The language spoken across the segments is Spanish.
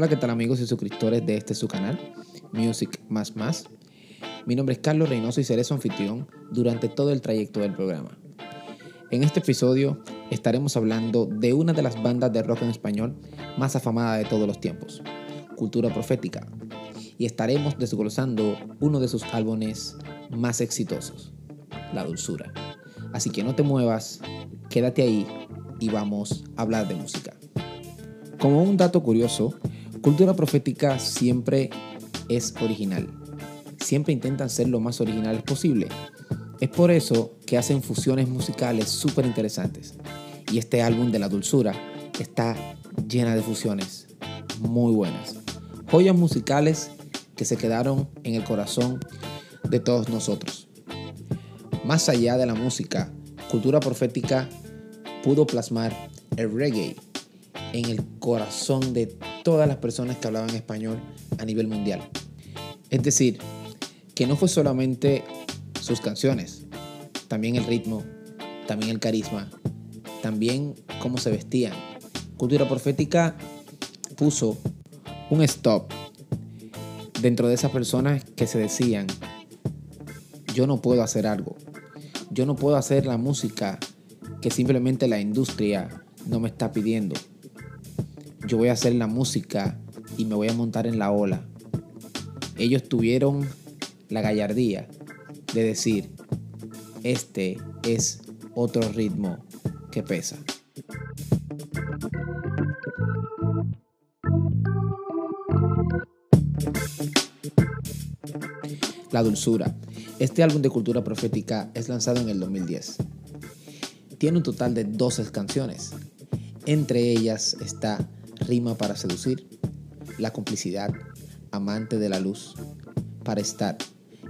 Hola, ¿qué tal amigos y suscriptores de este su canal, Music Más Más? Mi nombre es Carlos Reynoso y seré su anfitrión durante todo el trayecto del programa. En este episodio estaremos hablando de una de las bandas de rock en español más afamada de todos los tiempos, Cultura Profética, y estaremos desglosando uno de sus álbumes más exitosos, La Dulzura. Así que no te muevas, quédate ahí y vamos a hablar de música. Como un dato curioso, Cultura Profética siempre es original. Siempre intentan ser lo más originales posible. Es por eso que hacen fusiones musicales súper interesantes. Y este álbum de la dulzura está llena de fusiones muy buenas. Joyas musicales que se quedaron en el corazón de todos nosotros. Más allá de la música, Cultura Profética pudo plasmar el reggae en el corazón de todas las personas que hablaban español a nivel mundial. Es decir, que no fue solamente sus canciones, también el ritmo, también el carisma, también cómo se vestían. Cultura Profética puso un stop dentro de esas personas que se decían, yo no puedo hacer algo, yo no puedo hacer la música que simplemente la industria no me está pidiendo yo voy a hacer la música y me voy a montar en la ola. Ellos tuvieron la gallardía de decir, este es otro ritmo que pesa. La dulzura. Este álbum de cultura profética es lanzado en el 2010. Tiene un total de 12 canciones. Entre ellas está rima para seducir, la complicidad, amante de la luz, para estar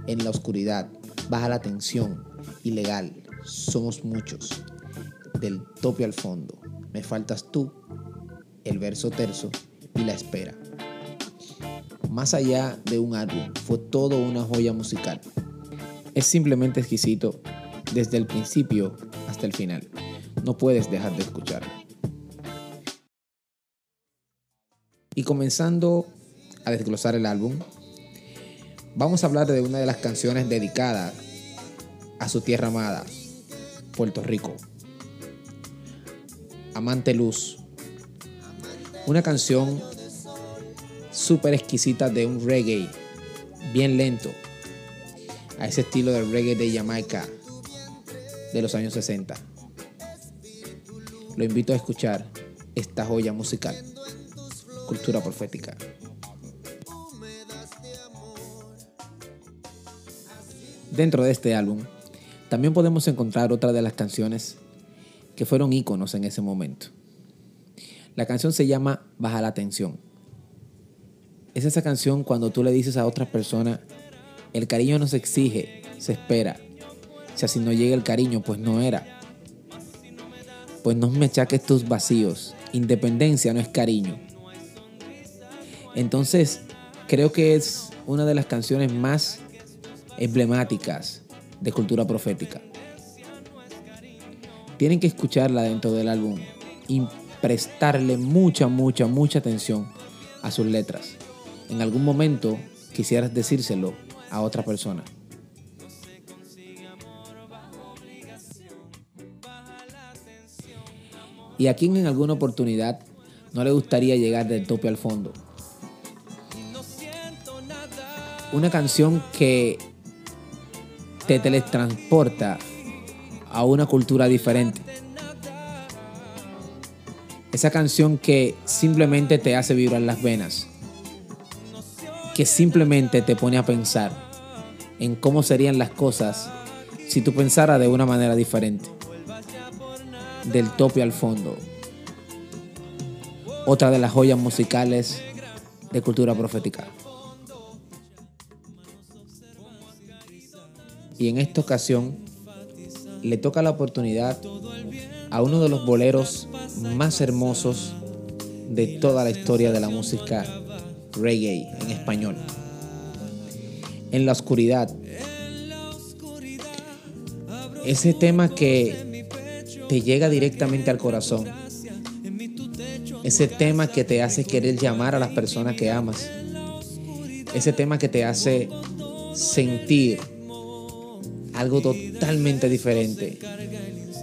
en la oscuridad, baja la tensión, ilegal, somos muchos, del tope al fondo, me faltas tú, el verso terzo y la espera. Más allá de un álbum, fue todo una joya musical. Es simplemente exquisito desde el principio hasta el final. No puedes dejar de escucharlo. Y comenzando a desglosar el álbum, vamos a hablar de una de las canciones dedicadas a su tierra amada, Puerto Rico. Amante Luz. Una canción súper exquisita de un reggae bien lento, a ese estilo del reggae de Jamaica de los años 60. Lo invito a escuchar esta joya musical cultura profética. Dentro de este álbum, también podemos encontrar otra de las canciones que fueron íconos en ese momento. La canción se llama Baja la Tensión. Es esa canción cuando tú le dices a otra persona, el cariño no se exige, se espera. Si así no llega el cariño, pues no era. Pues no me achaques tus vacíos. Independencia no es cariño. Entonces, creo que es una de las canciones más emblemáticas de cultura profética. Tienen que escucharla dentro del álbum y prestarle mucha, mucha, mucha atención a sus letras. En algún momento quisieras decírselo a otra persona. Y a quien en alguna oportunidad no le gustaría llegar del tope al fondo una canción que te teletransporta a una cultura diferente. Esa canción que simplemente te hace vibrar las venas. Que simplemente te pone a pensar en cómo serían las cosas si tú pensaras de una manera diferente. Del tope al fondo. Otra de las joyas musicales de cultura profética. Y en esta ocasión le toca la oportunidad a uno de los boleros más hermosos de toda la historia de la música reggae en español. En la oscuridad. Ese tema que te llega directamente al corazón. Ese tema que te hace querer llamar a las personas que amas. Ese tema que te hace sentir algo totalmente diferente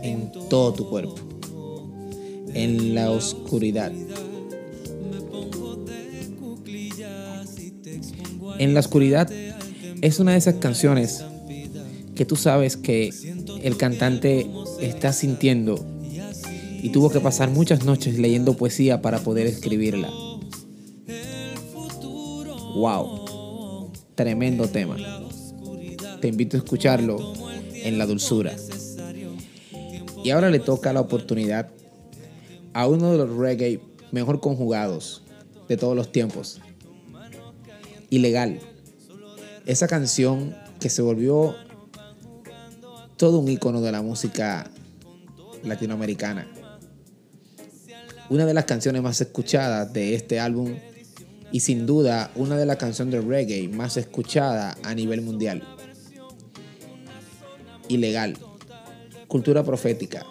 en todo tu cuerpo. En la oscuridad. En la oscuridad es una de esas canciones que tú sabes que el cantante está sintiendo y tuvo que pasar muchas noches leyendo poesía para poder escribirla. Wow, tremendo tema. Te invito a escucharlo en la dulzura. Y ahora le toca la oportunidad a uno de los reggae mejor conjugados de todos los tiempos. Ilegal. Esa canción que se volvió todo un icono de la música latinoamericana. Una de las canciones más escuchadas de este álbum y sin duda una de las canciones de reggae más escuchada a nivel mundial. Ilegal. Cultura profética.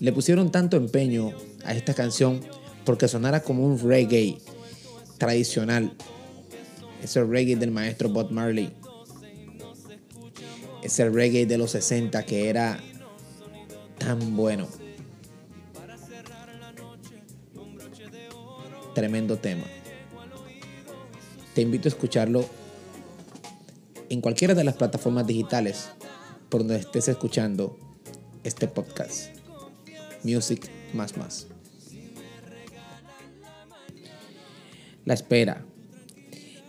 Le pusieron tanto empeño a esta canción porque sonara como un reggae tradicional. Ese reggae del maestro Bob Marley. Ese reggae de los 60 que era tan bueno. Tremendo tema. Te invito a escucharlo en cualquiera de las plataformas digitales por donde estés escuchando este podcast. Music más más. La espera.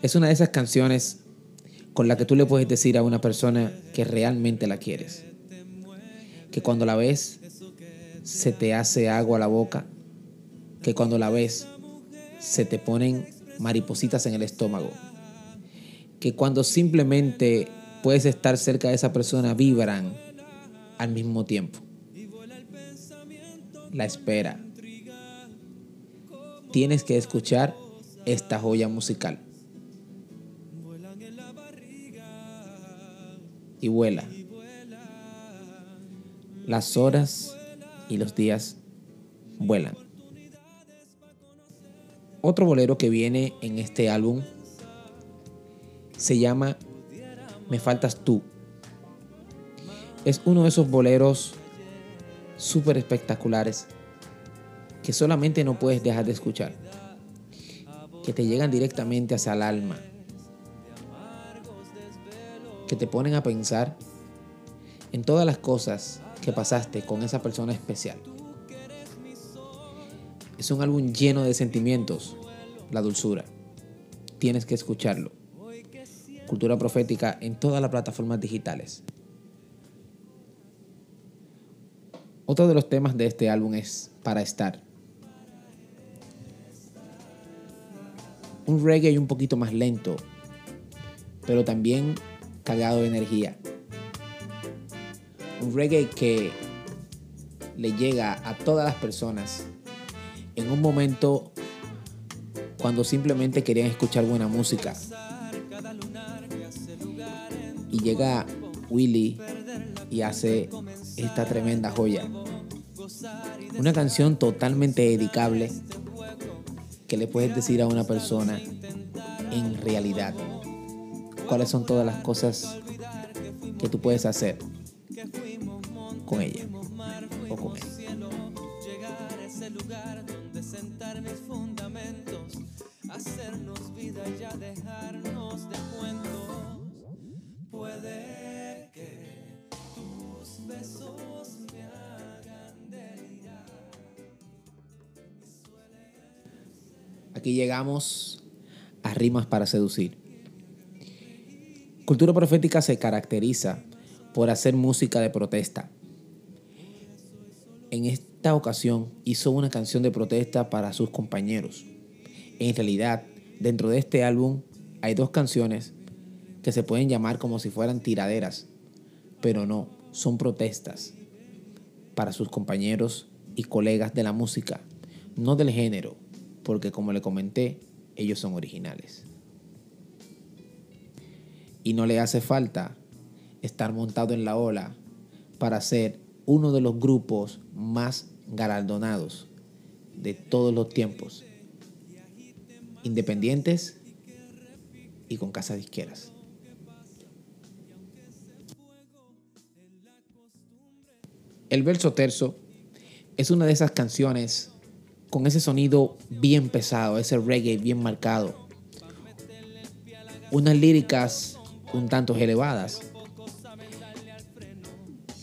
Es una de esas canciones con la que tú le puedes decir a una persona que realmente la quieres. Que cuando la ves se te hace agua a la boca. Que cuando la ves se te ponen maripositas en el estómago. Que cuando simplemente puedes estar cerca de esa persona vibran al mismo tiempo. La espera. Tienes que escuchar esta joya musical. Y vuela. Las horas y los días vuelan. Otro bolero que viene en este álbum se llama Me faltas tú. Es uno de esos boleros súper espectaculares que solamente no puedes dejar de escuchar, que te llegan directamente hacia el alma, que te ponen a pensar en todas las cosas que pasaste con esa persona especial. Es un álbum lleno de sentimientos, la dulzura. Tienes que escucharlo. Cultura profética en todas las plataformas digitales. Otro de los temas de este álbum es Para estar. Un reggae un poquito más lento, pero también cargado de energía. Un reggae que le llega a todas las personas en un momento cuando simplemente querían escuchar buena música. Llega Willy y hace esta tremenda joya. Una canción totalmente dedicable que le puedes decir a una persona en realidad cuáles son todas las cosas que tú puedes hacer con ella Aquí llegamos a rimas para seducir. Cultura profética se caracteriza por hacer música de protesta. En esta ocasión hizo una canción de protesta para sus compañeros en realidad, dentro de este álbum hay dos canciones que se pueden llamar como si fueran tiraderas, pero no, son protestas para sus compañeros y colegas de la música, no del género, porque como le comenté, ellos son originales. Y no le hace falta estar montado en la ola para ser uno de los grupos más galardonados de todos los tiempos, independientes y con casas disqueras. El verso terzo es una de esas canciones con ese sonido bien pesado, ese reggae bien marcado. Unas líricas un tanto elevadas.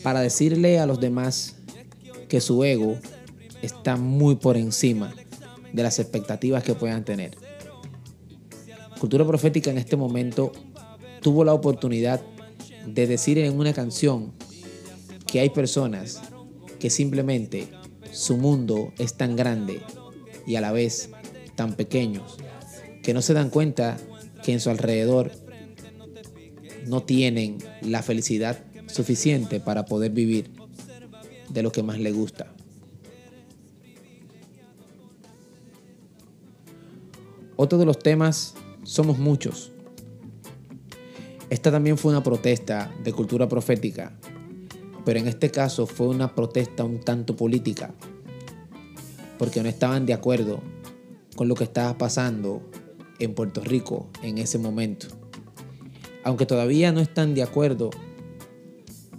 Para decirle a los demás que su ego está muy por encima de las expectativas que puedan tener. Cultura Profética en este momento tuvo la oportunidad de decir en una canción que hay personas que simplemente su mundo es tan grande y a la vez tan pequeños que no se dan cuenta que en su alrededor no tienen la felicidad suficiente para poder vivir de lo que más le gusta. Otro de los temas, somos muchos. Esta también fue una protesta de cultura profética pero en este caso fue una protesta un tanto política, porque no estaban de acuerdo con lo que estaba pasando en Puerto Rico en ese momento. Aunque todavía no están de acuerdo,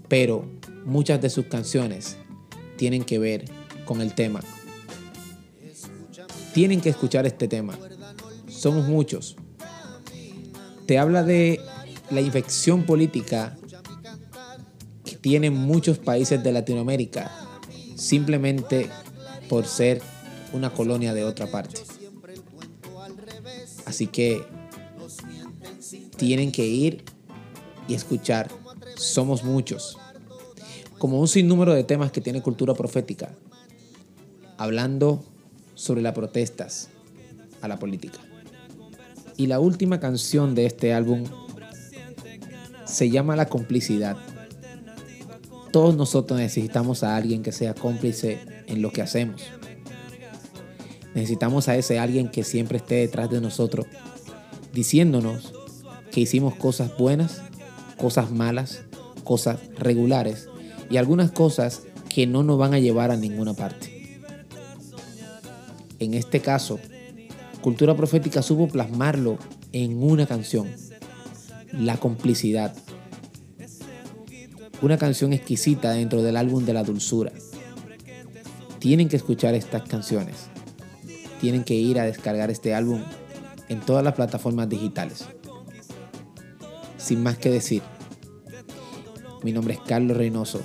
pero muchas de sus canciones tienen que ver con el tema. Tienen que escuchar este tema. Somos muchos. Te habla de la infección política tienen muchos países de Latinoamérica simplemente por ser una colonia de otra parte. Así que tienen que ir y escuchar. Somos muchos. Como un sinnúmero de temas que tiene cultura profética, hablando sobre las protestas a la política. Y la última canción de este álbum se llama La complicidad. Todos nosotros necesitamos a alguien que sea cómplice en lo que hacemos. Necesitamos a ese alguien que siempre esté detrás de nosotros, diciéndonos que hicimos cosas buenas, cosas malas, cosas regulares y algunas cosas que no nos van a llevar a ninguna parte. En este caso, Cultura Profética supo plasmarlo en una canción, la complicidad una canción exquisita dentro del álbum de la dulzura. Tienen que escuchar estas canciones. Tienen que ir a descargar este álbum en todas las plataformas digitales. Sin más que decir, mi nombre es Carlos Reynoso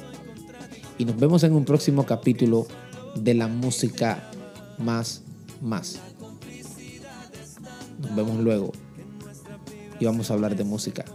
y nos vemos en un próximo capítulo de la música más más. Nos vemos luego y vamos a hablar de música